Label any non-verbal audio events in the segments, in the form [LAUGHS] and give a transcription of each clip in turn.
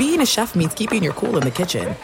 being a chef means keeping your cool in the kitchen.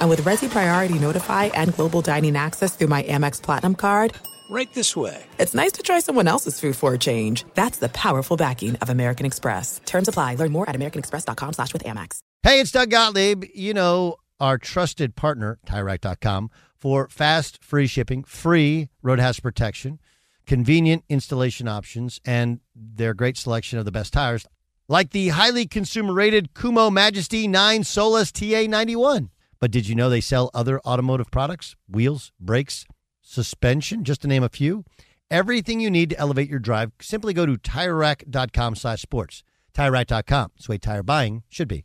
And with Resy Priority Notify and Global Dining Access through my Amex Platinum card, Right this way. it's nice to try someone else's food for a change. That's the powerful backing of American Express. Terms apply. Learn more at americanexpress.com slash with Amex. Hey, it's Doug Gottlieb. You know, our trusted partner, TireRack.com, for fast, free shipping, free road hazard protection, convenient installation options, and their great selection of the best tires, like the highly consumer rated Kumho Majesty 9 Solus TA91. But did you know they sell other automotive products? Wheels, brakes, suspension, just to name a few. Everything you need to elevate your drive, simply go to TireRack.com slash sports. TireRack.com. It's the way tire buying should be.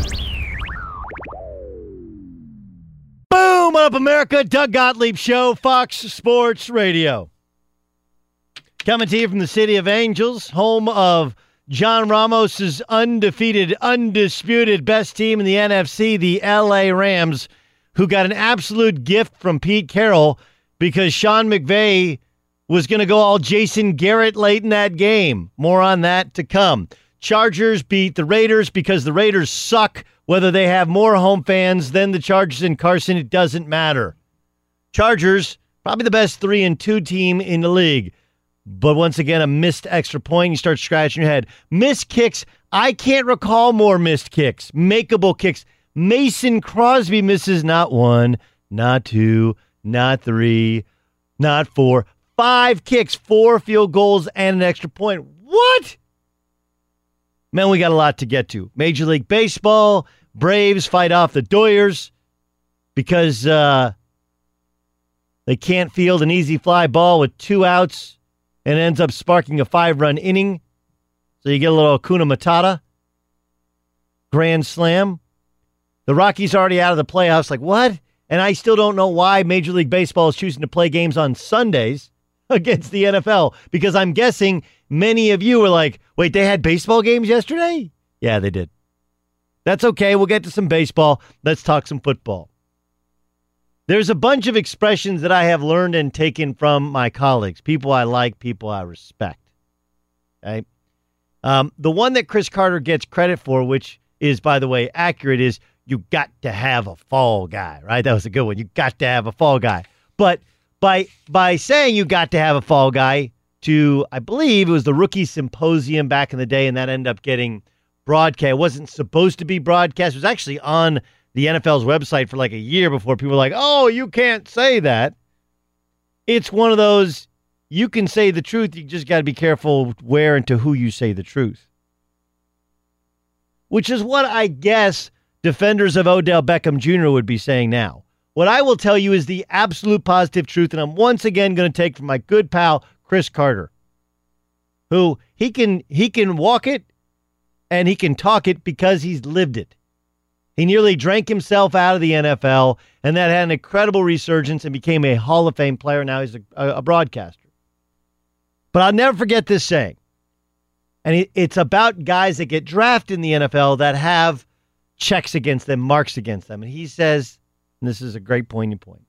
Boom! What up, America? Doug Gottlieb Show, Fox Sports Radio. Coming to you from the City of Angels, home of John Ramos's undefeated, undisputed best team in the NFC, the LA Rams, who got an absolute gift from Pete Carroll because Sean McVay was going to go all Jason Garrett late in that game. More on that to come. Chargers beat the Raiders because the Raiders suck. Whether they have more home fans than the Chargers in Carson, it doesn't matter. Chargers, probably the best three and two team in the league. But once again, a missed extra point. You start scratching your head. Missed kicks. I can't recall more missed kicks, makeable kicks. Mason Crosby misses not one, not two, not three, not four, five kicks, four field goals, and an extra point. What? Man, we got a lot to get to. Major League Baseball, Braves fight off the Doyers because uh, they can't field an easy fly ball with two outs and ends up sparking a five run inning. So you get a little Acuña Matata. Grand slam. The Rockies are already out of the playoffs. Like, what? And I still don't know why Major League Baseball is choosing to play games on Sundays [LAUGHS] against the NFL because I'm guessing many of you were like, wait, they had baseball games yesterday? Yeah, they did. That's okay. We'll get to some baseball. Let's talk some football. There's a bunch of expressions that I have learned and taken from my colleagues, people I like, people I respect. Okay. Um, the one that Cris Carter gets credit for, which is, by the way, accurate, is you got to have a fall guy, right? That was a good one. You got to have a fall guy. But by by saying you got to have a fall guy to, I believe it was the rookie symposium back in the day, and that ended up getting broadcast. It wasn't supposed to be broadcast. It was actually on the NFL's website for like a year before people were like, oh, you can't say that. It's one of those, you can say the truth. You just got to be careful where and to who you say the truth. which is what I guess defenders of Odell Beckham Jr. would be saying now. What I will tell you is the absolute positive truth, and I'm once again going to take from my good pal Cris Carter, who he can he can walk it and he can talk it because he's lived it. He nearly drank himself out of the NFL, and that had an incredible resurgence and became a Hall of Fame player. Now he's a, a broadcaster. But I'll never forget this saying. And it's about guys that get drafted in the NFL that have checks against them, marks against them. And he says, and this is a great poignant point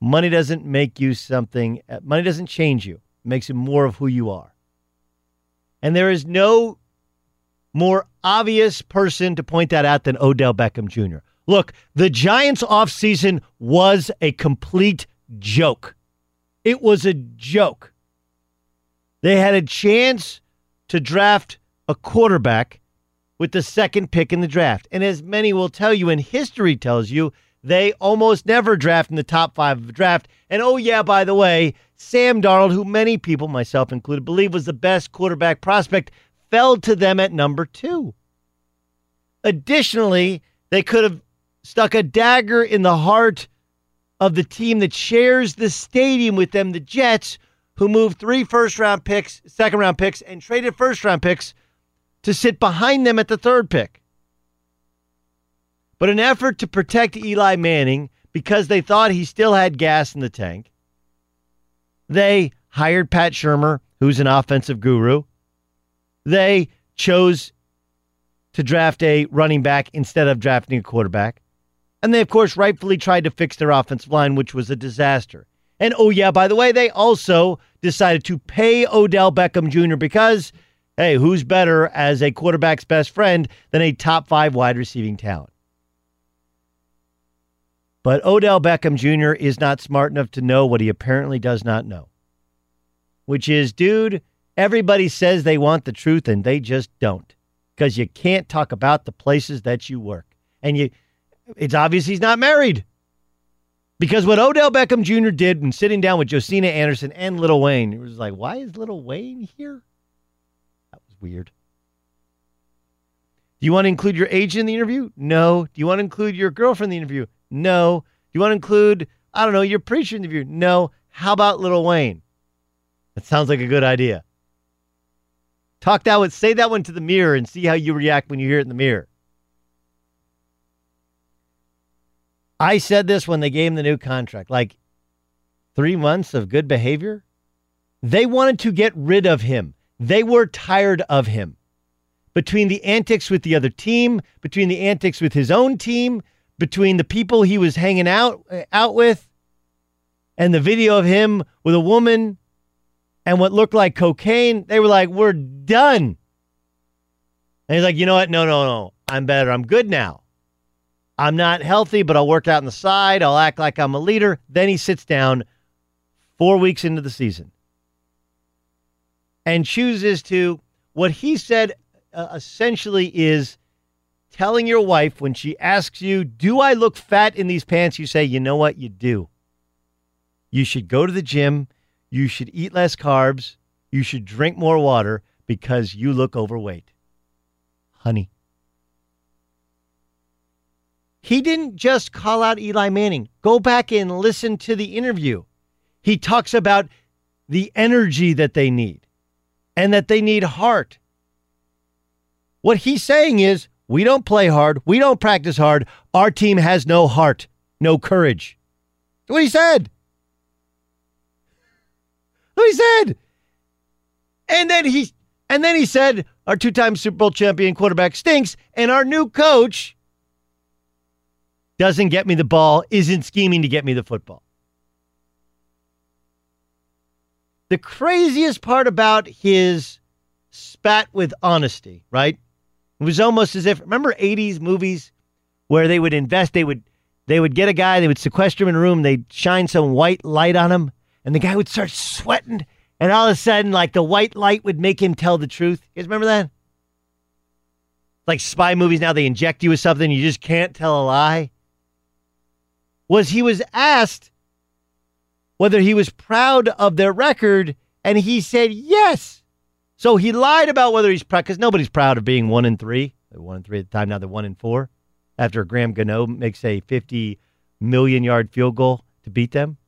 money doesn't make you something, uh, money doesn't change you, it makes you more of who you are. And there is no more obvious person to point that out than Odell Beckham Jr. Look, the Giants offseason was a complete joke. It was a joke. They had a chance to draft a quarterback with the second pick in the draft. And as many will tell you, and history tells you, they almost never draft in the top five of the draft. And oh, yeah, by the way, Sam Darnold, who many people, myself included, believe was the best quarterback prospect, fell to them at number two. Additionally, they could have stuck a dagger in the heart of the team that shares the stadium with them, the Jets, who moved three first round picks, second round picks, and traded first round picks to sit behind them at the third pick. But an effort to protect Eli Manning because they thought he still had gas in the tank, they hired Pat Shurmur, who's an offensive guru. They chose to draft a running back instead of drafting a quarterback. And they, of course, rightfully tried to fix their offensive line, which was a disaster. And oh, yeah, by the way, they also decided to pay Odell Beckham Jr. because, hey, who's better as a quarterback's best friend than a top five wide receiving talent? But Odell Beckham Jr. is not smart enough to know what he apparently does not know, which is, dude, everybody says they want the truth and they just don't because you can't talk about the places that you work. And you, it's obvious he's not married. Because what Odell Beckham Jr. did when sitting down with Josina Anderson and Lil Wayne, it was like, why is Lil Wayne here? That was weird. Do you want to include your agent in the interview? No. Do you want to include your girlfriend in the interview? No. Do you want to include, I don't know, your preacher in the interview? No. How about Lil Wayne? That sounds like a good idea. Talk that one, say that one to the mirror and see how you react when you hear it in the mirror. I said this when they gave him the new contract like three months of good behavior. They wanted to get rid of him. They were tired of him. Between the antics with the other team, between the antics with his own team, between the people he was hanging out uh, out with, and the video of him with a woman and what looked like cocaine, they were like, "We're done." And he's like, "You know what? No, no, no. I'm better. I'm good now." I'm not healthy, but I'll work out on the side. I'll act like I'm a leader. Then he sits down four weeks into the season and chooses to, what he said uh, essentially is telling your wife when she asks you, Do I look fat in these pants? You say, You know what? You do. You should go to the gym. You should eat less carbs. You should drink more water because you look overweight. Honey. He didn't just call out Eli Manning. Go back and listen to the interview. He talks about the energy that they need and that they need heart. What he's saying is, we don't play hard. We don't practice hard. Our team has no heart, no courage. That's what he said. What he said. And then he and then he said our two-time Super Bowl champion quarterback stinks, and our new coach doesn't get me the ball, isn't scheming to get me the football. The craziest part about his spat with honesty, right? It was almost as if remember 80s movies where they would invest, they would they would get a guy, they would sequester him in a room, they'd shine some white light on him, and the guy would start sweating, and all of a sudden, like the white light would make him tell the truth. You guys remember that? Like spy movies now, they inject you with something, you just can't tell a lie was he was asked whether he was proud of their record, and he said yes. So he lied about whether he's proud because nobody's proud of being one and three. They're one and three at the time. Now they're one and four. After Graham Gano makes a 50 million yard field goal to beat them.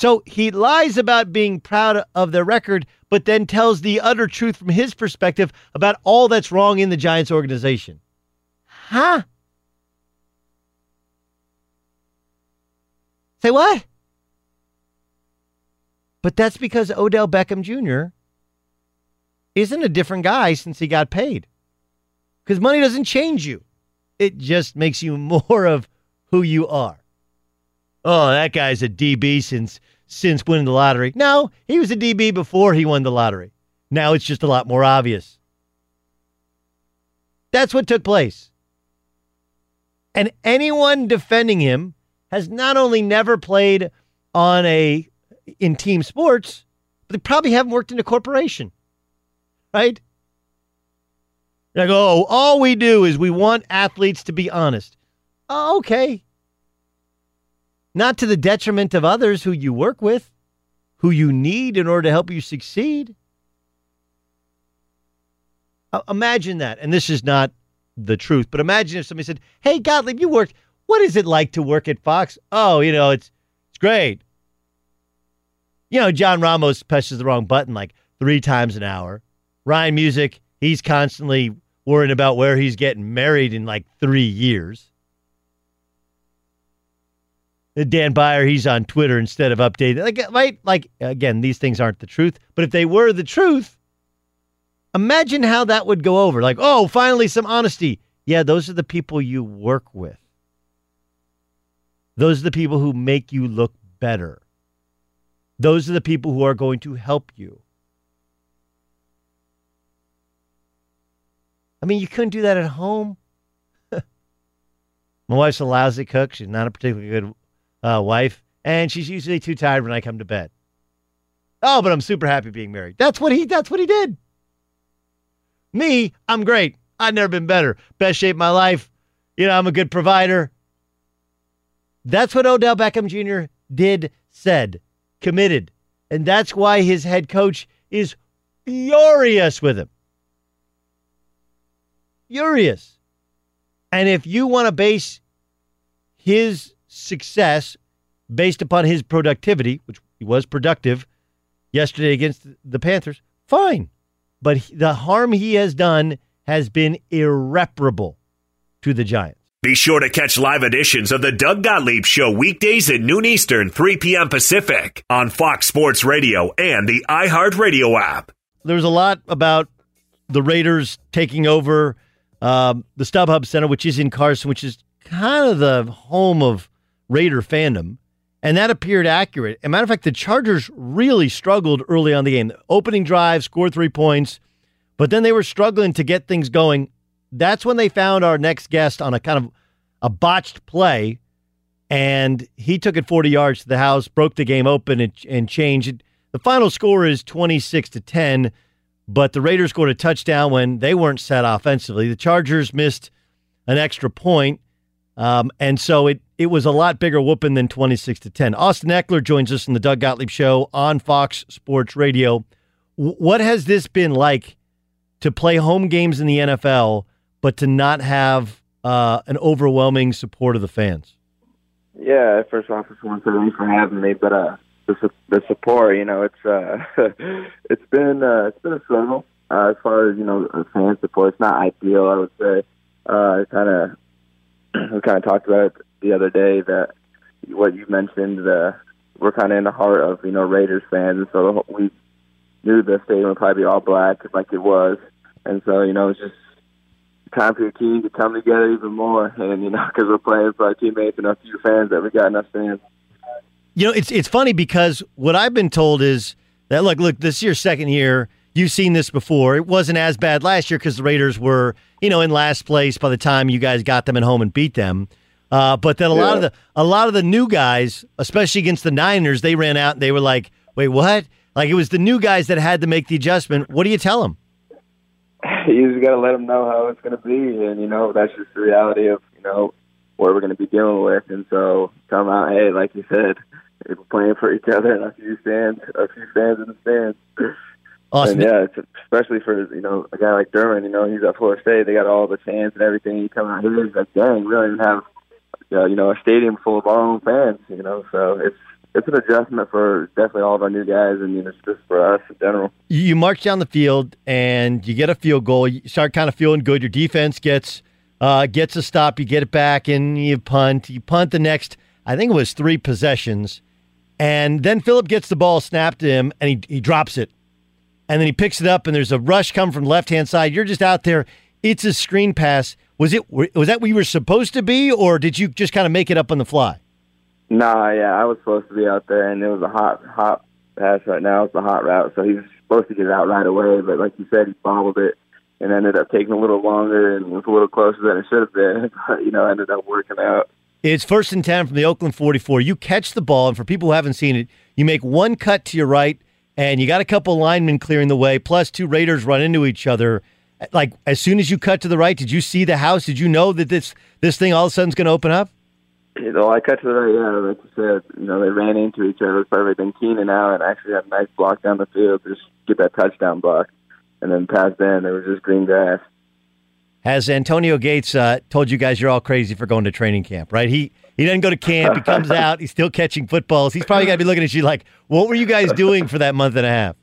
So he lies about being proud of their record, but then tells the utter truth from his perspective about all that's wrong in the Giants organization. Huh? Say what? But that's because Odell Beckham Jr. isn't a different guy since he got paid. Because money doesn't change you, it just makes you [LAUGHS] more of who you are. Oh, that guy's a DB since since winning the lottery. No, he was a DB before he won the lottery. Now it's just a lot more obvious. That's what took place. And anyone defending him has not only never played on a in team sports, but they probably haven't worked in a corporation. Right? Like, oh, all we do is we want athletes to be honest. Oh, okay. Not to the detriment of others who you work with, who you need in order to help you succeed. Uh, imagine that. And this is not the truth, but imagine if somebody said, Hey, Gottlieb, you worked. What is it like to work at Fox? Oh, you know, it's it's great. You know, John Ramos presses the wrong button like three times an hour. Ryan Music, he's constantly worrying about where he's getting married in like three years. Uh, Dan Beyer, he's on Twitter instead of updated. Like, uh, right? Like, again, these things aren't the truth. But if they were the truth, imagine how that would go over. Like, oh, finally some honesty. Yeah, those are the people you work with. Those are the people who make you look better. Those are the people who are going to help you. I mean, you couldn't do that at home. [LAUGHS] My wife's a lousy cook. She's not a particularly good uh, wife, and she's usually too tired when I come to bed. Oh, but I'm super happy being married. That's what he. That's what he did. Me, I'm great. I've never been better. Best shape of my life. You know, I'm a good provider. That's what Odell Beckham Jr. did, said, committed. And that's why his head coach is furious with him. Furious. And if you want to base his success based upon his productivity, which he was productive yesterday against the Panthers, fine. But the harm he has done has been irreparable to the Giants. Be sure to catch live editions of the Doug Gottlieb Show weekdays at noon Eastern, 3 p.m. Pacific on Fox Sports Radio and the iHeartRadio app. There's a lot about the Raiders taking over um, the StubHub Center, which is in Carson, which is kind of the home of Raider fandom. And that appeared accurate. As a matter of fact, the Chargers really struggled early on the game. Opening drive scored three points, but then they were struggling to get things going. That's when they found our next guest on a kind of a botched play, and he took it 40 yards to the house, broke the game open, and, and changed. The final score is 26 to 10, but the Raiders scored a touchdown when they weren't set offensively. The Chargers missed an extra point, um, and so it it was a lot bigger whooping than 26 to 10. Austin Ekeler joins us in the Doug Gottlieb Show on Fox Sports Radio. W- what has this been like to play home games in the NFL, but to not have uh, an overwhelming support of the fans? Yeah, first off, I just want to thank you for having me. But uh, the the support, you know, it's uh, [LAUGHS] it's been uh, it's been a struggle uh, as far as you know fan support. It's not ideal, I would say. Uh, kind of [CLEARS THROAT] we kind of talked about it the other day that what you mentioned, the we're kind of in the heart of you know Raiders fans, and so we knew the stadium would probably be all black like it was, and so you know it's just time for your team to come together even more, and you know because we're playing for our teammates and a few fans that we got enough fans. You know, it's it's funny because what I've been told is that look, look, this is your second year. You've seen this before. It wasn't as bad last year because the Raiders were, you know, in last place by the time you guys got them at home and beat them. Uh, but then a yeah. lot of the a lot of the new guys, especially against the Niners, they ran out and they were like, "Wait, what?" Like it was the new guys that had to make the adjustment. What do you tell them? [LAUGHS] You just got to let them know how it's going to be, and you know that's just the reality of you know what we're going to be dealing with. And so come out, hey, like you said, we're playing for each other and a few fans, a few fans in the stands. [LAUGHS] Awesome. And yeah, especially for you know a guy like Derwin. You know, he's at Florida State. They got all the fans and everything. You come out here, he's like, dang, we don't even have uh, you know a stadium full of our own fans. You know, so it's it's an adjustment for definitely all of our new guys, and you know, it's just for us in general. You march down the field and you get a field goal. You start kind of feeling good. Your defense gets uh, gets a stop. You get it back and you punt. You punt the next. I think it was three possessions, and then Philip gets the ball snapped to him and he he drops it, and then he picks it up and there's a rush come from left hand side. You're just out there. It's a screen pass. Was it was that what you were supposed to be, or did you just kind of make it up on the fly? Nah, yeah, I was supposed to be out there, and it was a hot, hot pass right now. It's a hot route, so he was supposed to get it out right away. But like you said, he bobbled it and ended up taking a little longer and was a little closer than it should have been. [LAUGHS] But, you know, ended up working out. It's first and 10 from the Oakland 44. You catch the ball, and for people who haven't seen it, you make one cut to your right, and you got a couple linemen clearing the way, plus two Raiders run into each other. Like, as soon as you cut to the right, did you see the house? Did you know that this, this thing all of a sudden is going to open up? You know, I cut to the right, yeah, like you said, you know, they ran into each other. Was perfect. Keenan out and actually had a nice block down the field, just get that touchdown block. And then past then, there was just green grass. Has Antonio Gates uh, told you guys you're all crazy for going to training camp, right? He he doesn't go to camp. He comes out. He's still catching footballs. He's probably got to be looking at you like, what were you guys doing for that month and a half?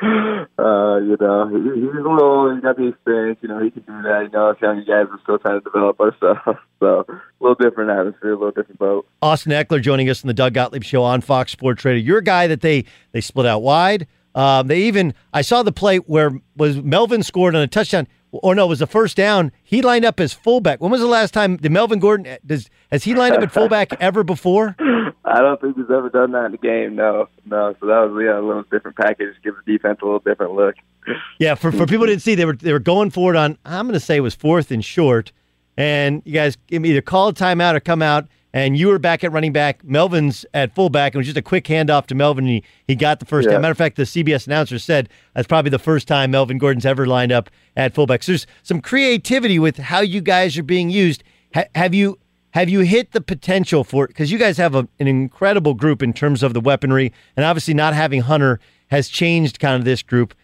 [LAUGHS] Uh, you know, he, he's a little, he's got the experience, you know, he can do that. You know, us young guys are still trying to develop ourselves. [LAUGHS] So, a little different atmosphere, a little different boat. Austin Ekeler joining us in the Doug Gottlieb Show on Fox Sports Radio. You're a guy that they they split out wide. Um, they even I saw the play where was Melvin scored on a touchdown, or no, it was a first down. He lined up as fullback. When was the last time did Melvin Gordon does has he lined up at fullback ever before? [LAUGHS] I don't think he's ever done that in the game. No, no. So that was yeah, a little different package, give the defense a little different look. [LAUGHS] Yeah, for for people who didn't see, they were they were going for it on. I'm going to say it was fourth and short, and you guys either call a timeout or come out. And you were back at running back. Melvin's at fullback. And it was just a quick handoff to Melvin. And he, he got the first Yeah. down. Matter of fact, the CBS announcer said that's probably the first time Melvin Gordon's ever lined up at fullback. So there's some creativity with how you guys are being used. Ha- have you have you hit the potential for it? Because you guys have a, an incredible group in terms of the weaponry, and obviously not having Hunter has changed kind of this group.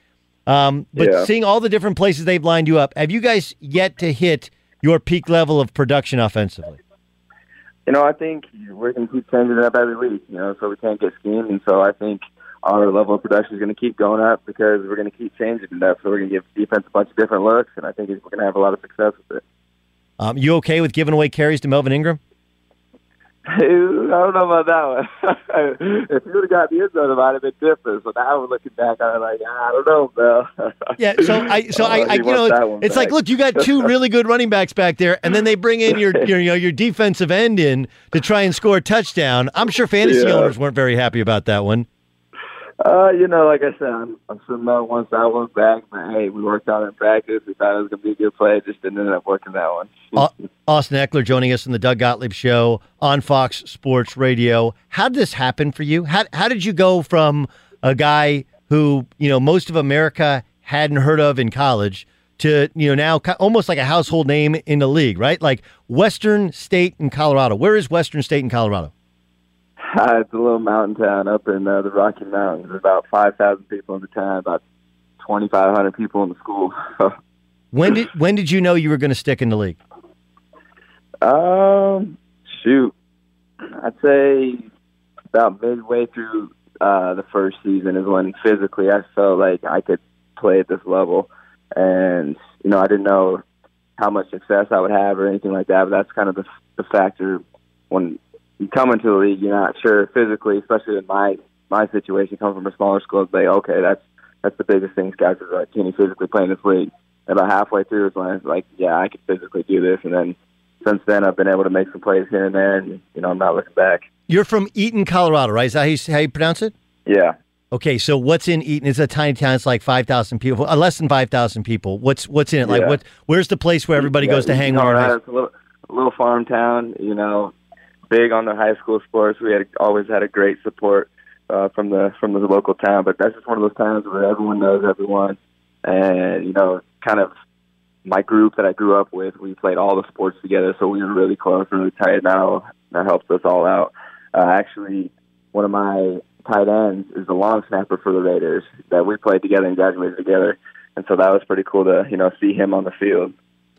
Um, but Yeah. seeing all the different places they've lined you up, have you guys yet to hit your peak level of production offensively? You know, I think we're going to keep changing it up every week. You know, so we can't get schemed, and so I think our level of production is going to keep going up because we're going to keep changing it up. So we're going to give defense a bunch of different looks, and I think we're going to have a lot of success with it. Um, you okay with giving away carries to Melvin Ingram? [LAUGHS] I don't know about that one. [LAUGHS] if you would have got the end zone, it might have been different. So now we're looking back, I'm like, I don't know, Bill. [LAUGHS] Yeah, so I, so I, Uh, I you know, it's, it's like, look, you got two really good running backs back there, and then they bring in your, your, you know, your defensive end in to try and score a touchdown. I'm sure fantasy Yeah. owners weren't very happy about that one. Uh, you know, like I said, I'm, I'm that one back, but hey, we worked out in practice. We thought it was going to be a good play. It just didn't end up working that one. [LAUGHS] Au- Austin Ekeler joining us in the Doug Gottlieb Show on Fox Sports Radio. How did this happen for you? How, how did you go from a guy who, you know, most of America hadn't heard of in college to, you know, now almost like a household name in the league, right? Like Western State in Colorado. Where is Western State in Colorado? Uh, it's a little mountain town up in uh, the Rocky Mountains. There's about 5,000 people in the town, about 2,500 people in the school. [LAUGHS] When did when did you know you were going to stick in the league? Um, shoot, I'd say about midway through uh, the first season is when physically I felt like I could play at this level, and you know I didn't know how much success I would have or anything like that. But that's kind of the, the factor when you come into the league. You're not sure physically, especially in my my situation, coming from a smaller school. It's like okay, that's that's the biggest thing. Scouts are like, can you physically play in this league? And about halfway through is when I was like, yeah, I can physically do this, and then since then I've been able to make some plays here and there, and you know I'm not looking back. You're from Eaton, Colorado, right? Is that how you, how you pronounce it? Yeah, Okay, so what's in Eaton? It's a tiny town. It's like five thousand people, uh, less than five thousand people. What's what's in it? Like Yeah. what? Where's the place where everybody Yeah, goes to hang? They're It's a little, a little farm town, you know, big on the high school sports. We had always had a great support uh, from the from the local town, but that's just one of those towns where everyone knows everyone, and you know, kind of my group that I grew up with. We played all the sports together, so we were really close, really tight. Now that helps us all out. Uh, actually, one of my tight ends is the long snapper for the Raiders that we played together and graduated together, and so that was pretty cool to you know see him on the field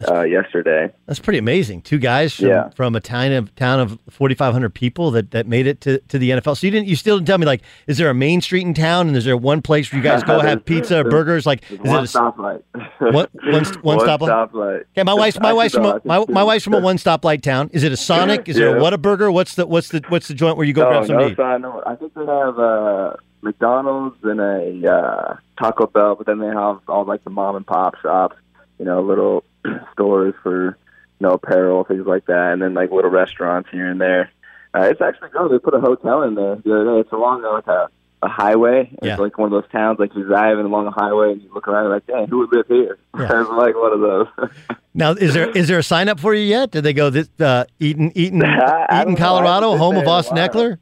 uh, yesterday. That's pretty amazing. Two guys from, Yeah. from a town of town of 4,500 people that, that made it to, to the NFL. So you didn't you still didn't tell me like is there a main street in town and is there one place where you guys go [LAUGHS] have pizza or burgers? Like is one it a, stoplight. [LAUGHS] One- one st- stoplight? stoplight. Okay, my [LAUGHS] wife's my wif's from a, my, my wife's from a one stoplight town. Is it a Sonic? Is there a Yeah. Whataburger? What's the what's the what's the joint where you go no, grab something no, sign, no. I think they have uh, McDonald's and a uh, Taco Bell, but then they have all like the mom and pop shops, you know, little [CLEARS THROAT] stores for you know apparel, things like that, and then like little restaurants here and there. Uh, it's actually good. They put a hotel in there the other day. It's along like a, a highway. It's Yeah. like one of those towns like you're driving along a highway and you look around and like, dang, who would live here? Yeah. [LAUGHS] it's like one of those. [LAUGHS] Now is there is there a sign up for you yet? Did they go this uh, Eaton Eaton I- [LAUGHS] I don't Eaton Colorado, home of Austin. Ekeler?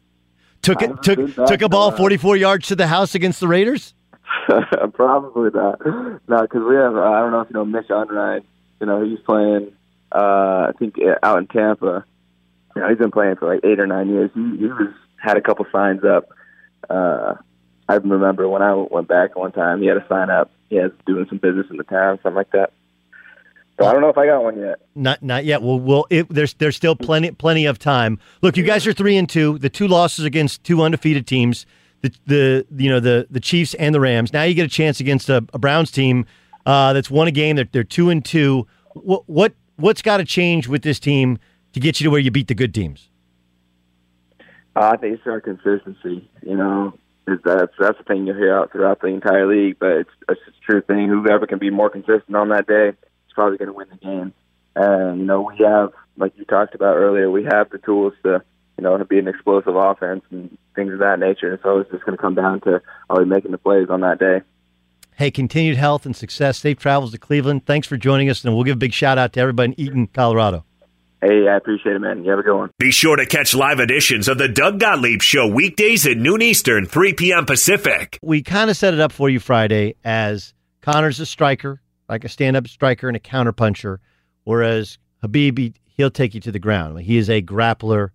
Took it took took a ball 44 yards to the house against the Raiders. [LAUGHS] Probably not. No, because we have. Uh, I don't know if you know Mitch Unrein. You know he's playing. Uh, I think uh, out in Tampa. You know he's been playing for like eight or nine years. He he was had a couple signs up. Uh, I remember when I went back one time, he had a sign up. He was doing some business in the town, something like that. So I don't know if I got one yet. Not not yet. Well, well, it, there's there's still plenty plenty of time. Look, you guys are three and two. The two losses against two undefeated teams, the the you know the the Chiefs and the Rams. Now you get a chance against a, a Browns team uh, that's won a game. They're they're two and two. What what what's got to change with this team to get you to where you beat the good teams? Uh, I think it's our consistency. You know, that's that's the thing you hear out throughout the entire league. But it's it's a true thing. Whoever can be more consistent on that day is probably going to win the game. And you know, we have, like you talked about earlier, we have the tools to, you know, to be an explosive offense and things of that nature. And so it's just going to come down to are we making the plays on that day. Hey, continued health and success. Safe travels to Cleveland. Thanks for joining us, and we'll give a big shout out to everybody in Eaton, Colorado. Hey, I appreciate it, man. You have a good one. Be sure to catch live editions of the Doug Gottlieb Show weekdays at noon Eastern, 3 p.m. Pacific. we kind of set it up for you Friday as Conor's a striker, like a stand-up striker and a counterpuncher, whereas Khabib he, he'll take you to the ground. He is a grappler,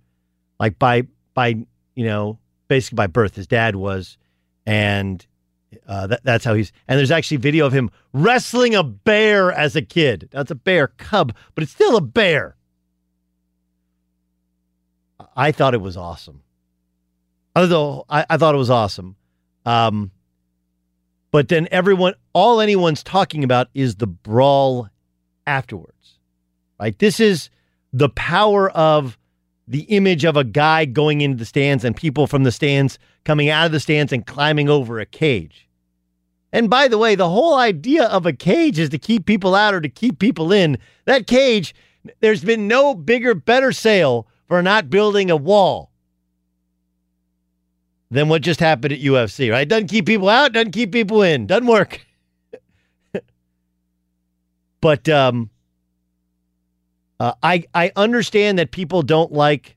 like by by you know basically by birth. His dad was, and uh, that, that's how he's. And there's actually video of him wrestling a bear as a kid. That's a bear cub, but it's still a bear. I thought it was awesome. Although I, I thought it was awesome. Um, but then everyone, all anyone's talking about is the brawl afterwards, right? This is the power of the image of a guy going into the stands and people from the stands coming out of the stands and climbing over a cage. And by the way, the whole idea of a cage is to keep people out or to keep people in. That cage, there's been no bigger, better sale for not building a wall than what just happened at UFC, right? Doesn't keep people out, doesn't keep people in, doesn't work. [LAUGHS] but um, uh, I I understand that people don't like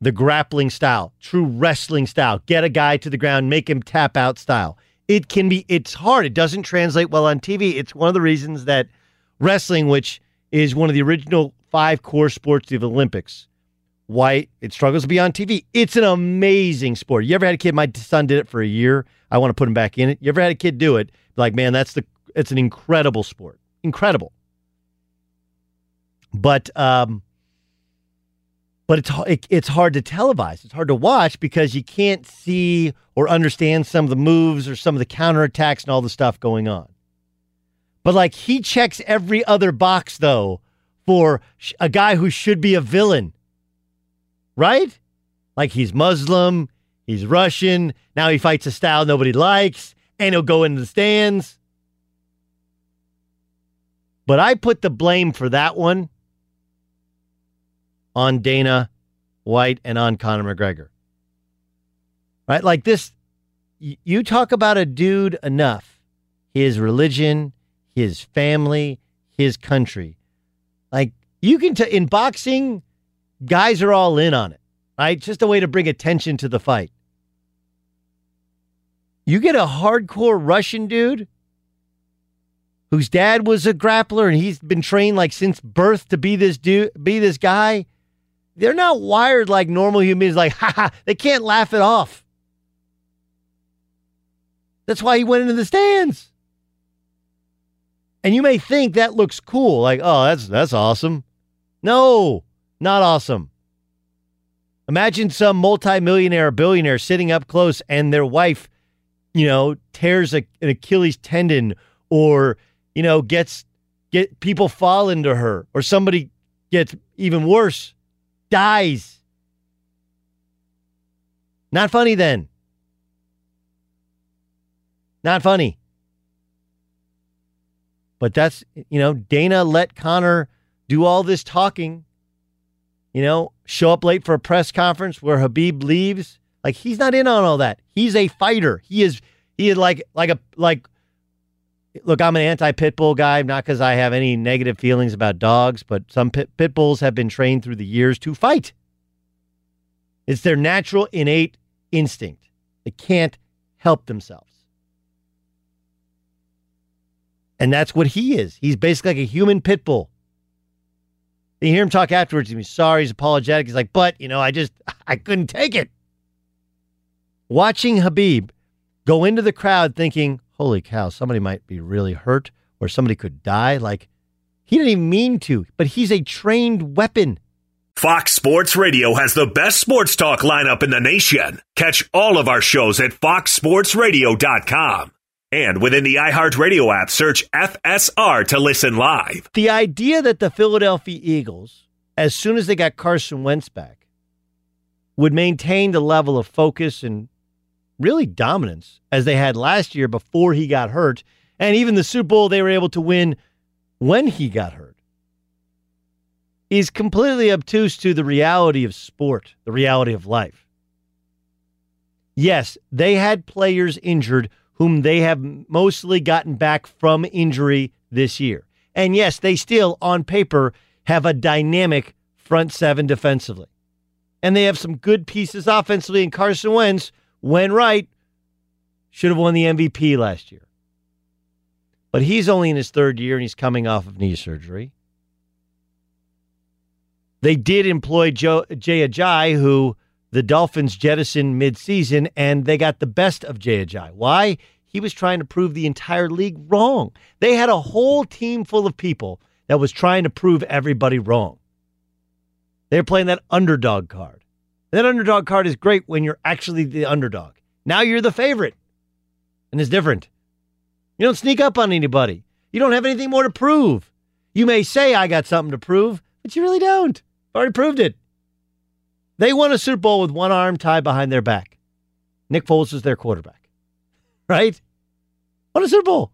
the grappling style, true wrestling style. Get a guy to the ground, make him tap out style. It can be it's hard. It doesn't translate well on TV. It's one of the reasons that wrestling, which is one of the original five core sports of the Olympics, why it struggles to be on TV. It's an amazing sport. You ever had a kid? My son did it for a year. I want to put him back in it. You ever had a kid do it? Like, man, that's the it's an incredible sport. Incredible. But um but it's it, it's hard to televise. It's hard to watch because you can't see or understand some of the moves or some of the counterattacks and all the stuff going on. But like he checks every other box though for a guy who should be a villain right? Like he's Muslim, he's Russian. Now he fights a style nobody likes, and he'll go into the stands. But I put the blame for that one on Dana White and on Conor McGregor. Right? Like this, you talk about a dude enough, his religion, his family, his country. Like you can, t- in boxing, guys are all in on it, right? Just a way to bring attention to the fight. You get a hardcore Russian dude whose dad was a grappler and he's been trained like since birth to be this dude, be this guy. They're not wired like normal humans. Like, ha ha, they can't laugh it off. That's why he went into the stands. And you may think that looks cool, like, oh, that's that's awesome. No, not awesome. Imagine some multimillionaire billionaire sitting up close and their wife, you know, tears a, an Achilles tendon or, you know, gets get people fall into her or somebody gets even worse, dies. Not funny then. Not funny. But that's, you know, Dana let Conor do all this talking, you know, show up late for a press conference where Khabib leaves. Like he's not in on all that. He's a fighter. He is he is like like a like look, I'm an anti pit bull guy, not because I have any negative feelings about dogs, but some pit, pit bulls have been trained through the years to fight. It's their natural innate instinct. They can't help themselves. And that's what he is. He's basically like a human pit bull. You hear him talk afterwards. He's sorry. He's apologetic. He's like, but, you know, I just, [LAUGHS] I couldn't take it. Watching Khabib go into the crowd thinking, holy cow, somebody might be really hurt or somebody could die. Like, he didn't even mean to, but he's a trained weapon. Fox Sports Radio has the best sports talk lineup in the nation. Catch all of our shows at foxsportsradio.com. And within the iHeartRadio app, search FSR to listen live. The idea that the Philadelphia Eagles, as soon as they got Carson Wentz back, would maintain the level of focus and really dominance as they had last year before he got hurt, and even the Super Bowl they were able to win when he got hurt, is completely obtuse to the reality of sport, the reality of life. Yes, they had players injured whom they have mostly gotten back from injury this year. And yes, they still, on paper, have a dynamic front seven defensively. And they have some good pieces offensively. And Carson Wentz, when right, should have won the MVP last year. But he's only in his third year and he's coming off of knee surgery. They did employ Joe, Jay Ajayi, who the Dolphins jettisoned midseason, and they got the best of Jay Ajayi. Why? He was trying to prove the entire league wrong. They had a whole team full of people that was trying to prove everybody wrong. They were playing that underdog card. That underdog card is great when you're actually the underdog. Now you're the favorite, and it's different. You don't sneak up on anybody. You don't have anything more to prove. You may say, I got something to prove, but you really don't. I Already proved it. They won a Super Bowl with one arm tied behind their back. Nick Foles was their quarterback, [LAUGHS] right? Won a Super Bowl.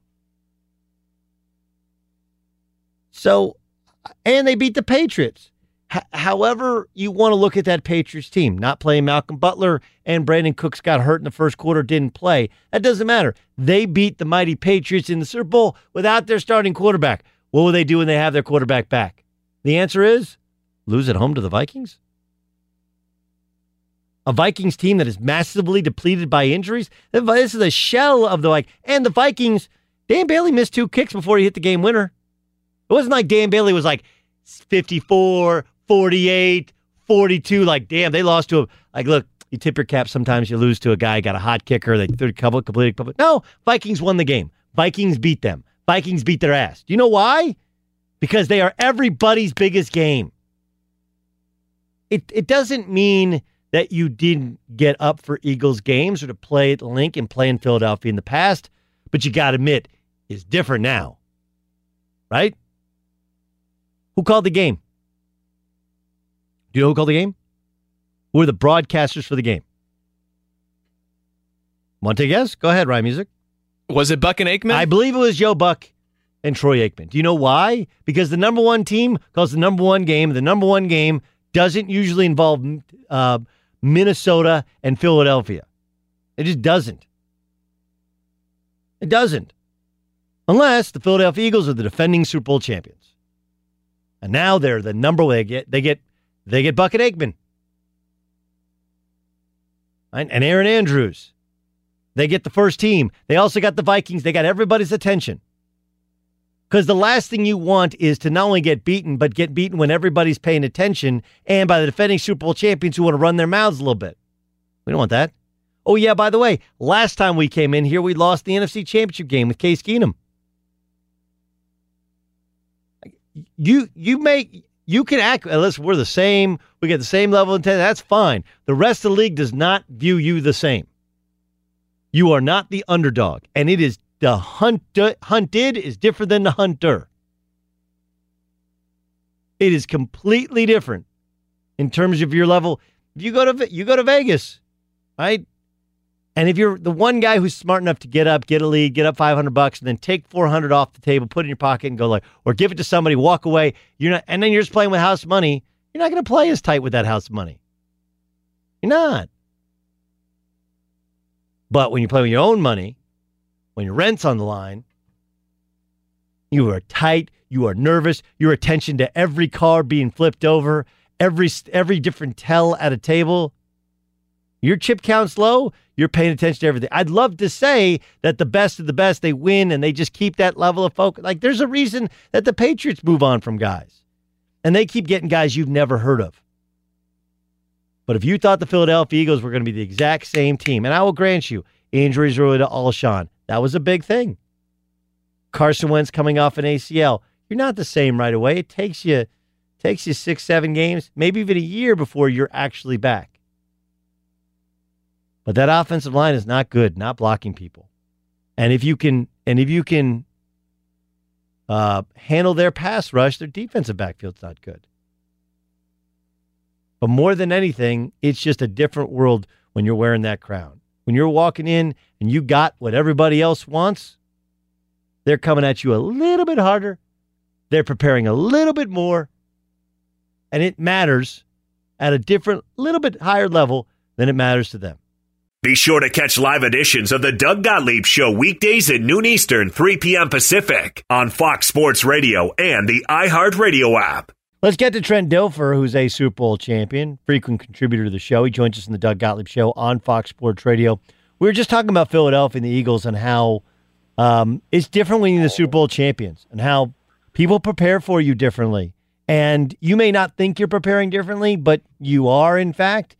So, and they beat the Patriots. H- however, you want to look at that Patriots team, not playing Malcolm Butler and Brandin Cooks got hurt in the first quarter, didn't play. That doesn't matter. They beat the mighty Patriots in the Super Bowl without their starting quarterback. What will they do when they have their quarterback back? The answer is lose at home to the Vikings. A Vikings team that is massively depleted by injuries. This is a shell of the like, and the Vikings. Dan Bailey missed two kicks before he hit the game winner. It wasn't like Dan Bailey was like 54, 48, 42. Like, damn, they lost to a like. Look, you tip your cap. Sometimes you lose to a guy got a hot kicker. They threw a couple completed. Couple. No, Vikings won the game. Vikings beat them. Vikings beat their ass. Do you know why? Because they are everybody's biggest game. It it doesn't mean that you didn't get up for Eagles games or to play at Linc and play in Philadelphia in the past, but you got to admit, it's different now. Right? Who called the game? Do you know who called the game? Who are the broadcasters for the game? Want to guess? Go ahead, Ryan Music. Was it Buck and Aikman? I believe it was Joe Buck and Troy Aikman. Do you know why? Because the number one team calls the number one game. The number one game doesn't usually involve uh, Minnesota and Philadelphia. It just doesn't. It doesn't. Unless the Philadelphia Eagles are the defending Super Bowl champions. And now they're the number one. They get they get they get Bucket Aikman. And Erin Andrews. They get the first team. They also got the Vikings. They got everybody's attention. Because the last thing you want is to not only get beaten, but get beaten when everybody's paying attention and by the defending Super Bowl champions who want to run their mouths a little bit. We don't want that. Oh, yeah, by the way, last time we came in here, we lost the NFC Championship game with Case Keenum. You you make you can act unless we're the same, we get the same level of intent, that's fine. The rest of the league does not view you the same. You are not the underdog, and it is the hunt hunted is different than the hunter. It is completely different in terms of your level. If you go to you go to Vegas, right? And if you're the one guy who's smart enough to get up, get a lead, get up 500 bucks, and then take 400 off the table, put it in your pocket, and go like, or give it to somebody, walk away. You're not, and then you're just playing with house money. You're not going to play as tight with that house money. You're not. But when you play with your own money, when your rent's on the line, you are tight. You are nervous. Your attention to every card being flipped over, every every different tell at a table. Your chip count's low you're paying attention to everything. I'd love to say that the best of the best, they win and they just keep that level of focus. Like there's a reason that the Patriots move on from guys and they keep getting guys you've never heard of. But if you thought the Philadelphia Eagles were going to be the exact same team, and I will grant you, injuries related to Alshon, that was a big thing. Carson Wentz coming off an ACL, you're not the same right away. It takes you takes you six, seven games, maybe even a year before you're actually back. But that offensive line is not good, not blocking people. And if you can, and if you can uh, handle their pass rush, their defensive backfield's not good. But more than anything, it's just a different world when you're wearing that crown. When you're walking in and you got what everybody else wants, they're coming at you a little bit harder. They're preparing a little bit more. And it matters at a different, little bit higher level than it matters to them. Be sure to catch live editions of the Doug Gottlieb Show weekdays at noon Eastern, 3 p.m. Pacific on Fox Sports Radio and the iHeartRadio app. Let's get to Trent Dilfer, who's a Super Bowl champion, frequent contributor to the show. He joins us in the Doug Gottlieb Show on Fox Sports Radio. We were just talking about Philadelphia and the Eagles and how um, it's different when you're the Super Bowl champions and how people prepare for you differently. And you may not think you're preparing differently, but you are, in fact.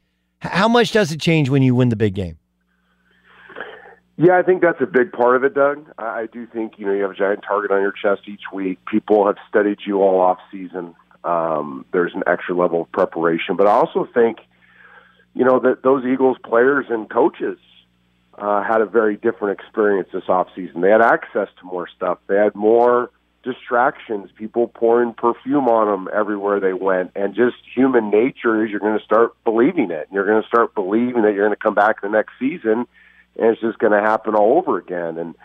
How much does it change when you win the big game? Yeah, I think that's a big part of it, Doug. I do think you know you have a giant target on your chest each week. People have studied you all off season. Um, there's an extra level of preparation, but I also think you know that those Eagles players and coaches uh, had a very different experience this off season. They had access to more stuff. They had more distractions, people pouring perfume on them everywhere they went, and just human nature is you're going to start believing it. You're going to start believing that you're going to come back the next season, and it's just going to happen all over again. And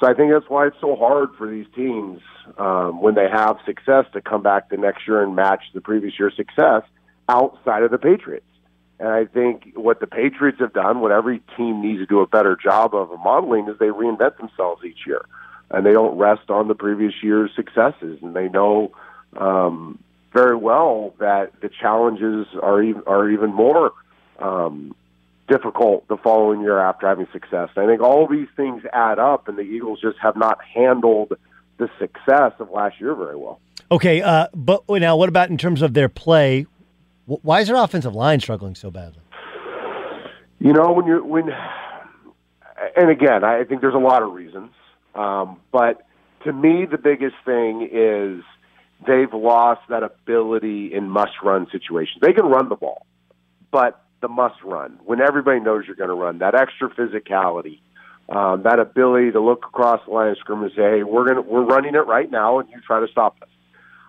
so I think that's why it's so hard for these teams um, when they have success to come back the next year and match the previous year's success outside of the Patriots. And I think what the Patriots have done, what every team needs to do a better job of modeling, is they reinvent themselves each year and they don't rest on the previous year's successes, and they know um, very well that the challenges are even, are even more um, difficult the following year after having success. And I think all these things add up, and the Eagles just have not handled the success of last year very well. Okay, uh, but now what about in terms of their play? Why is their offensive line struggling so badly? You know, when you're when, and again, I think there's a lot of reasons. Um, but to me, the biggest thing is they've lost that ability in must run situations. They can run the ball, but the must run, when everybody knows you're going to run, that extra physicality, um, that ability to look across the line of scrimmage and say, hey, we're, gonna, we're running it right now, and you try to stop us.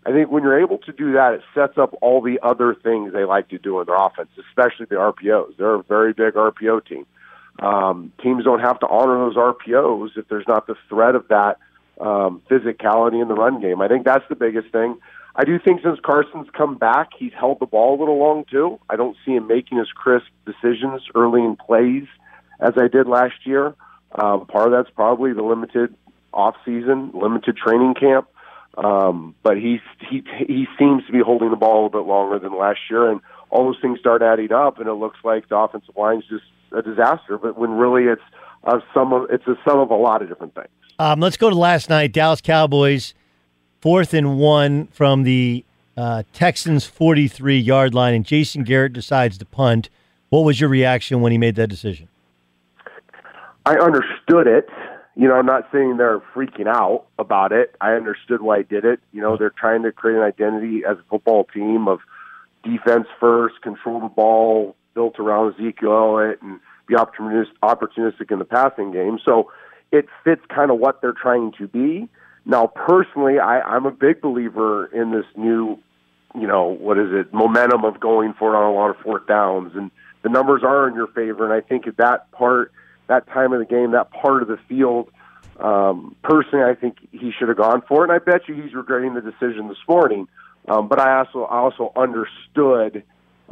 I think when you're able to do that, it sets up all the other things they like to do in their offense, especially the RPOs. They're a very big RPO team. Um, teams don't have to honor those RPOs if there's not the threat of that um, physicality in the run game. I think that's the biggest thing. I do think since Carson's come back, he's held the ball a little long too. I don't see him making as crisp decisions early in plays as I did last year. Um, part of that's probably the limited off season, limited training camp. Um, but he he he seems to be holding the ball a little bit longer than last year, and all those things start adding up, and it looks like the offensive line's just a disaster, but when really it's a sum of it's a sum of a lot of different things. Um, let's go to last night. Dallas Cowboys fourth and one from the uh, Texans 43 yard line, and Jason Garrett decides to punt. What was your reaction when he made that decision? I understood it. You know, I'm not saying they're freaking out about it. I understood why he did it. You know, they're trying to create an identity as a football team of defense first, control the ball, built around Ezekiel Elliott, and be opportunistic, in the passing game. So it fits kind of what they're trying to be. Now, personally, I, I'm a big believer in this new, you know, what is it, momentum of going for it on a lot of fourth downs, and the numbers are in your favor. And I think at that part, that time of the game, that part of the field, um, personally, I think he should have gone for it. And I bet you he's regretting the decision this morning. Um, but I also I also understood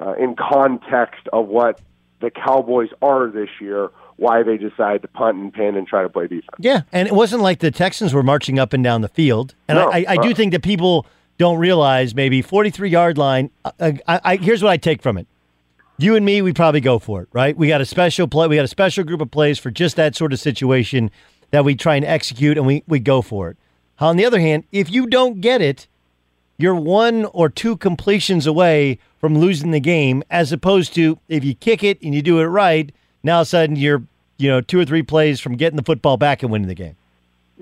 uh, in context of what the Cowboys are this year why they decided to punt and pin and try to play defense. Yeah, and it wasn't like the Texans were marching up and down the field. And No, I, I, I do uh, think that people don't realize maybe 43 yard line. uh, I, I, here's what I take from it. You and me, we probably go for it, right? We got a special play. We got a special group of plays for just that sort of situation that we try and execute, and we, we go for it. On the other hand, if you don't get it, you're one or two completions away from losing the game, as opposed to if you kick it and you do it right, now all of a sudden you're you know two or three plays from getting the football back and winning the game.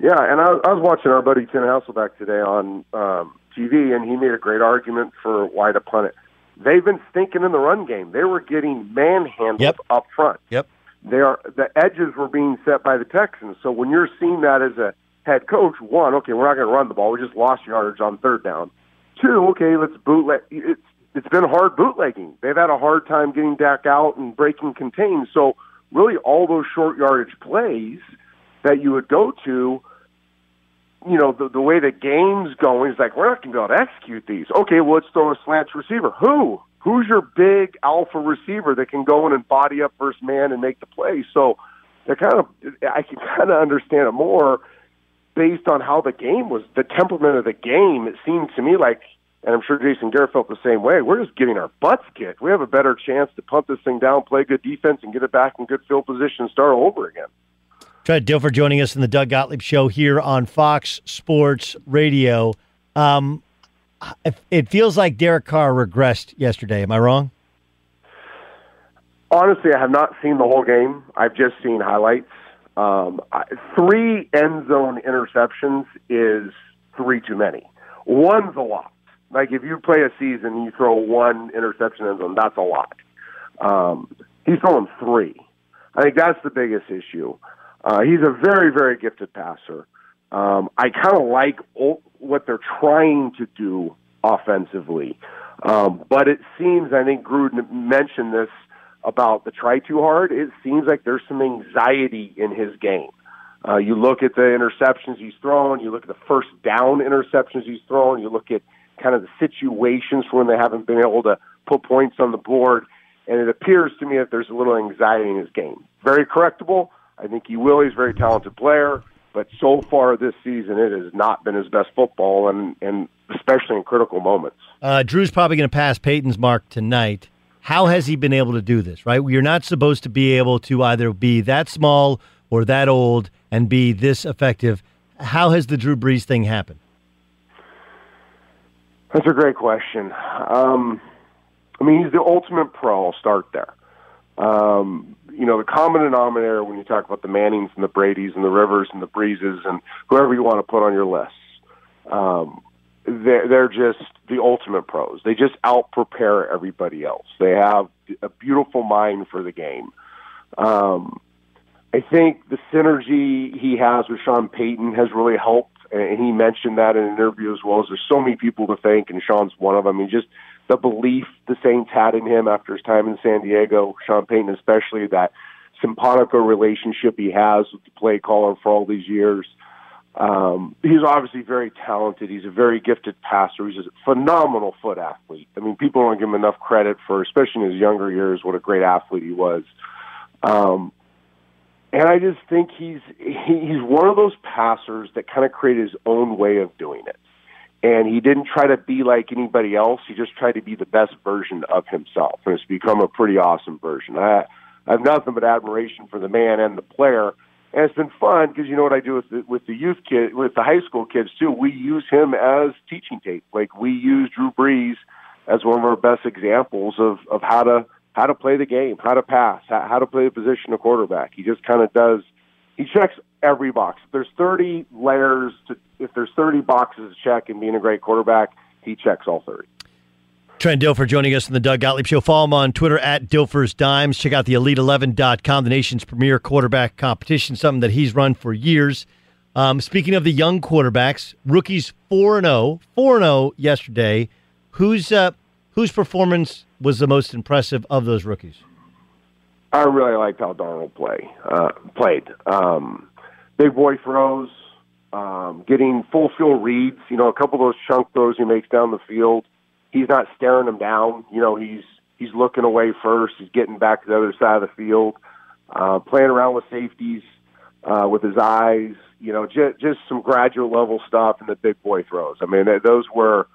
Yeah, and I, I was watching our buddy Tim Hasselbeck today on um, TV, and he made a great argument for why to punt it. They've been stinking in the run game. They were getting manhandled Yep. up front. Yep. They are the edges were being set by the Texans. So when you're seeing that as a head coach, one, okay, we're not going to run the ball. We just lost yardage on third down. Two, okay, let's bootleg. It's it's been hard bootlegging. They've had a hard time getting Dak out and breaking contains. So really, all those short yardage plays that you would go to, you know, the, the way the game's going is like we're not going to be able to execute these. Okay, well, let's throw a slant receiver. Who? Who's your big alpha receiver that can go in and body up first man and make the play? So they're kind of, I can [LAUGHS] kind of understand it more based on how the game was, the temperament of the game. It seemed to me like, and I'm sure Jason Garrett felt the same way. We're just getting our butts kicked. We have a better chance to punt this thing down, play good defense, and get it back in good field position, and start over again. Fred Dilfer joining us in the Doug Gottlieb Show here on Fox Sports Radio. Um, it- it feels like Derek Carr regressed yesterday. Am I wrong? Honestly, I have not seen the whole game. I've just seen highlights. Um, three end zone interceptions is three too many. One's a lot. Like if you play a season and you throw one interception end zone, that's a lot. Um, he's throwing three. I think that's the biggest issue. Uh, he's a very, very gifted passer. Um, I kind of like o- what they're trying to do offensively, um, but it seems I think Gruden mentioned this about the try too hard. It seems like there's some anxiety in his game. Uh, you look at the interceptions he's thrown, you look at the first down interceptions he's thrown, you look at kind of the situations when they haven't been able to put points on the board, and it appears to me that there's a little anxiety in his game. Very correctable. I think he will. He's a very talented player, but so far this season, it has not been his best football, and, and especially in critical moments. Uh, Drew's probably going to pass Peyton's mark tonight. How has he been able to do this? Right, you're not supposed to be able to either be that small or that old and be this effective. How has the Drew Brees thing happened? That's a great question. Um, I mean, he's the ultimate pro. I'll start there. Um, you know, the common denominator when you talk about the Mannings and the Bradys and the Rivers and the Breezes and whoever you want to put on your list, um, they're, they're just the ultimate pros. They just out prepare everybody else. They have a beautiful mind for the game. Um, I think the synergy he has with Sean Payton has really helped, and he mentioned that in an interview as well. As there's so many people to thank, and Sean's one of them. Mean, just the belief the Saints had in him after his time in San Diego, Sean Payton especially, that simpatico relationship he has with the play caller for all these years. Um, he's obviously very talented. He's a very gifted passer. He's a phenomenal foot athlete. I mean, people don't give him enough credit for, especially in his younger years, what a great athlete he was. Um, and I just think he's he's one of those passers that kind of created his own way of doing it. And he didn't try to be like anybody else. He just tried to be the best version of himself, and it's become a pretty awesome version. I, I have nothing but admiration for the man and the player, and it's been fun because you know what I do with the, with the youth kid, with the high school kids too. We use him as teaching tape. Like we use Drew Brees as one of our best examples of of how to how to play the game, how to pass, how, to play the position of quarterback. He just kind of does he checks every box. If there's 30 layers to, if there's 30 boxes to check in being a great quarterback, he checks all 30. Trent Dilfer joining us in the Doug Gottlieb Show. Follow him on Twitter at Dilfer's Dimes. Check out the Elite11.com, the nation's premier quarterback competition, something that he's run for years. Um, speaking of the young quarterbacks, rookies 4 0, 4 0 yesterday. Who's uh, whose performance was the most impressive of those rookies? I really liked how Darnold play uh, played. Um, big boy throws, um, getting full field reads. You know, a couple of those chunk throws he makes down the field. He's not staring them down. You know, he's he's looking away first. He's getting back to the other side of the field, uh, playing around with safeties uh, with his eyes. You know, just just some graduate level stuff and the big boy throws. I mean, those were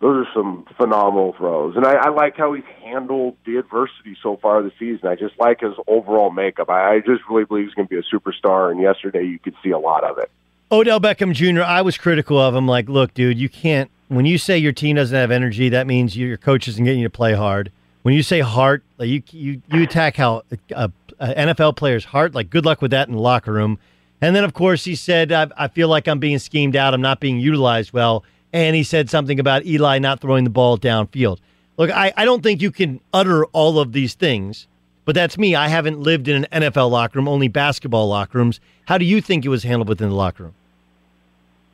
those are some phenomenal throws. And I, I like how he's handled the adversity so far this season. I just like his overall makeup. I, I just really believe he's going to be a superstar. And yesterday, you could see a lot of it. Odell Beckham Jr., I was critical of him. Like, look, dude, you can't, when you say your team doesn't have energy, that means your coach isn't getting you to play hard. When you say heart, like you, you, you attack how uh, uh, a, a NFL player's heart, like, good luck with that in the locker room. And then, of course, he said, I, I feel like I'm being schemed out. I'm not being utilized well and he said something about Eli not throwing the ball downfield. Look, I, I don't think you can utter all of these things, but that's me. I haven't lived in an NFL locker room, only basketball locker rooms. How do you think it was handled within the locker room?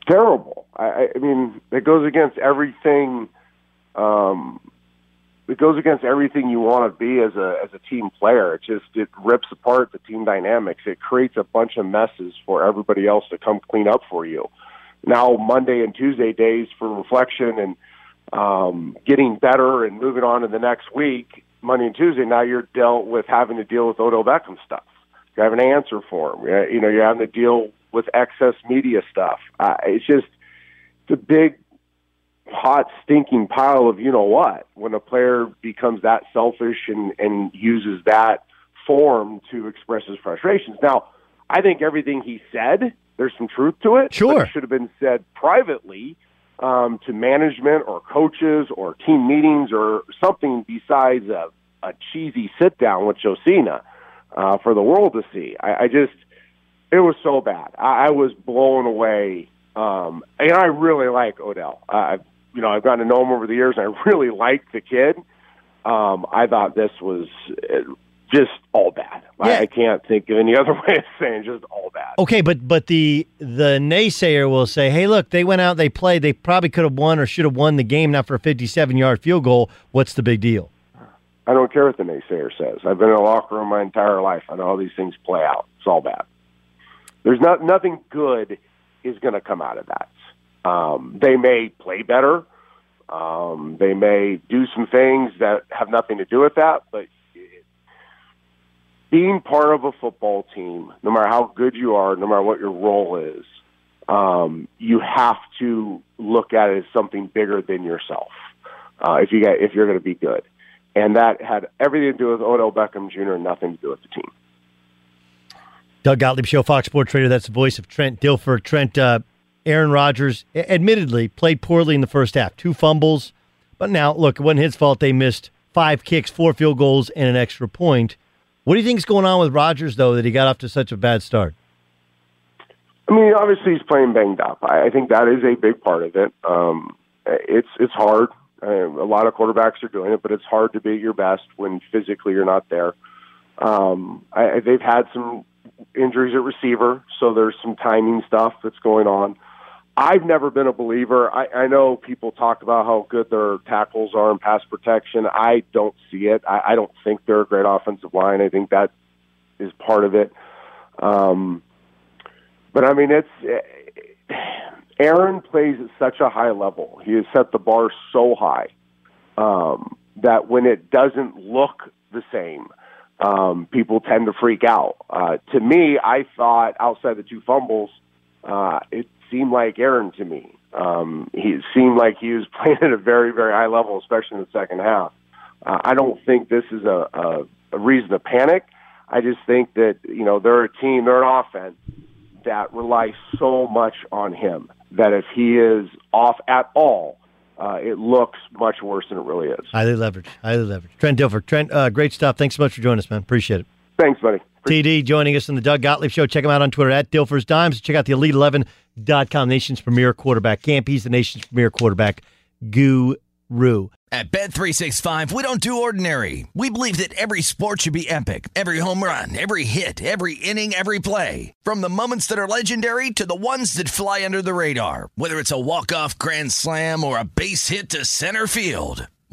Terrible. I, I mean, it goes against everything. Um, it goes against everything you want to be as a as a team player. It just it rips apart the team dynamics. It creates a bunch of messes for everybody else to come clean up for you now Monday and Tuesday days for reflection and um, getting better and moving on to the next week. Monday and Tuesday, now you're dealt with having to deal with Odell Beckham stuff. You have an answer for him. You know, you're having to deal with excess media stuff. Uh, it's just a big, hot, stinking pile of you know what when a player becomes that selfish and and uses that form to express his frustrations. Now, I think everything he said there's some truth to it. Sure, it should have been said privately um, to management or coaches or team meetings or something besides a, a cheesy sit down with Josina uh, for the world to see. I, I just it was so bad. I, I was blown away, um, and I really like Odell. I've, you know, I've gotten to know him over the years, and I [LAUGHS] really like the kid. Um, I thought this was just all bad. Yeah. I, I can't think of any other [LAUGHS] way of saying just all bad. Okay, but but the the naysayer will say, "Hey, look, they went out, they played, they probably could have won or should have won the game not for a 57-yard field goal. What's the big deal?" I don't care what the naysayer says. I've been in a locker room my entire life. I know how these things play out. It's all bad. There's not nothing good is going to come out of that. Um, they may play better. Um, they may do some things that have nothing to do with that, but being part of a football team, no matter how good you are, no matter what your role is, um, you have to look at it as something bigger than yourself. Uh, if you get, if you're going to be good, and that had everything to do with Odell Beckham Jr. nothing to do with the team. Doug Gottlieb Show, Fox Sports Radio. That's the voice of Trent Dilfer. Trent, uh, Aaron Rodgers, admittedly played poorly in the first half, two fumbles, but now look, it wasn't his fault. They missed five kicks, four field goals, and an extra point. What do you think is going on with Rodgers though, that he got off to such a bad start? I mean, obviously he's playing banged up. I, think that is a big part of it. Um, it's it's hard. Uh, a lot of quarterbacks are doing it, but it's hard to be at your best when physically you're not there. Um, I, they've had some injuries at receiver, so there's some timing stuff that's going on. I've never been a believer. I, I know people talk about how good their tackles are in pass protection. I don't see it. I, I don't think they're a great offensive line. I think that is part of it. Um, but I mean, it's Aaron plays at such a high level. He has set the bar so high um, that when it doesn't look the same, um, people tend to freak out. Uh, to me, I thought outside the two fumbles, uh, it seemed like Aaron to me. Um, he seemed like he was [LAUGHS] playing at a very, very high level, especially in the second half. Uh, I don't think this is a, a, a reason to panic. I just think that you know they're a team, they're an offense that relies so much on him that if he is off at all, uh, it looks much worse than it really is. Highly leveraged. Highly leveraged. Trent Dilfer. Trent, uh, great stuff. Thanks so much for joining us, man. Appreciate it. Thanks, buddy. TD joining us on the Doug Gottlieb Show. Check him out on Twitter at Dilfer's Dimes. Check out the Elite11.com, nation's premier quarterback camp. He's the nation's premier quarterback guru. At Bet365, we don't do ordinary. We believe that every sport should be epic. Every home run, every hit, every inning, every play. From the moments that are legendary to the ones that fly under the radar. Whether it's a walk-off grand slam or a base hit to center field.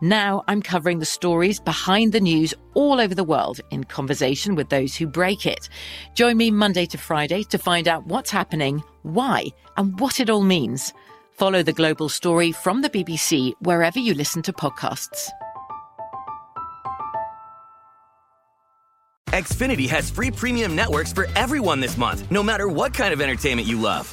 Now I'm covering the stories behind the news all over the world in conversation with those who break it. Join me Monday to Friday to find out what's happening, why, and what it all means. Follow The Global Story from the BBC wherever you listen to podcasts. Xfinity has free premium networks for everyone this month, no matter what kind of entertainment you love.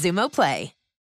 Xumo Play.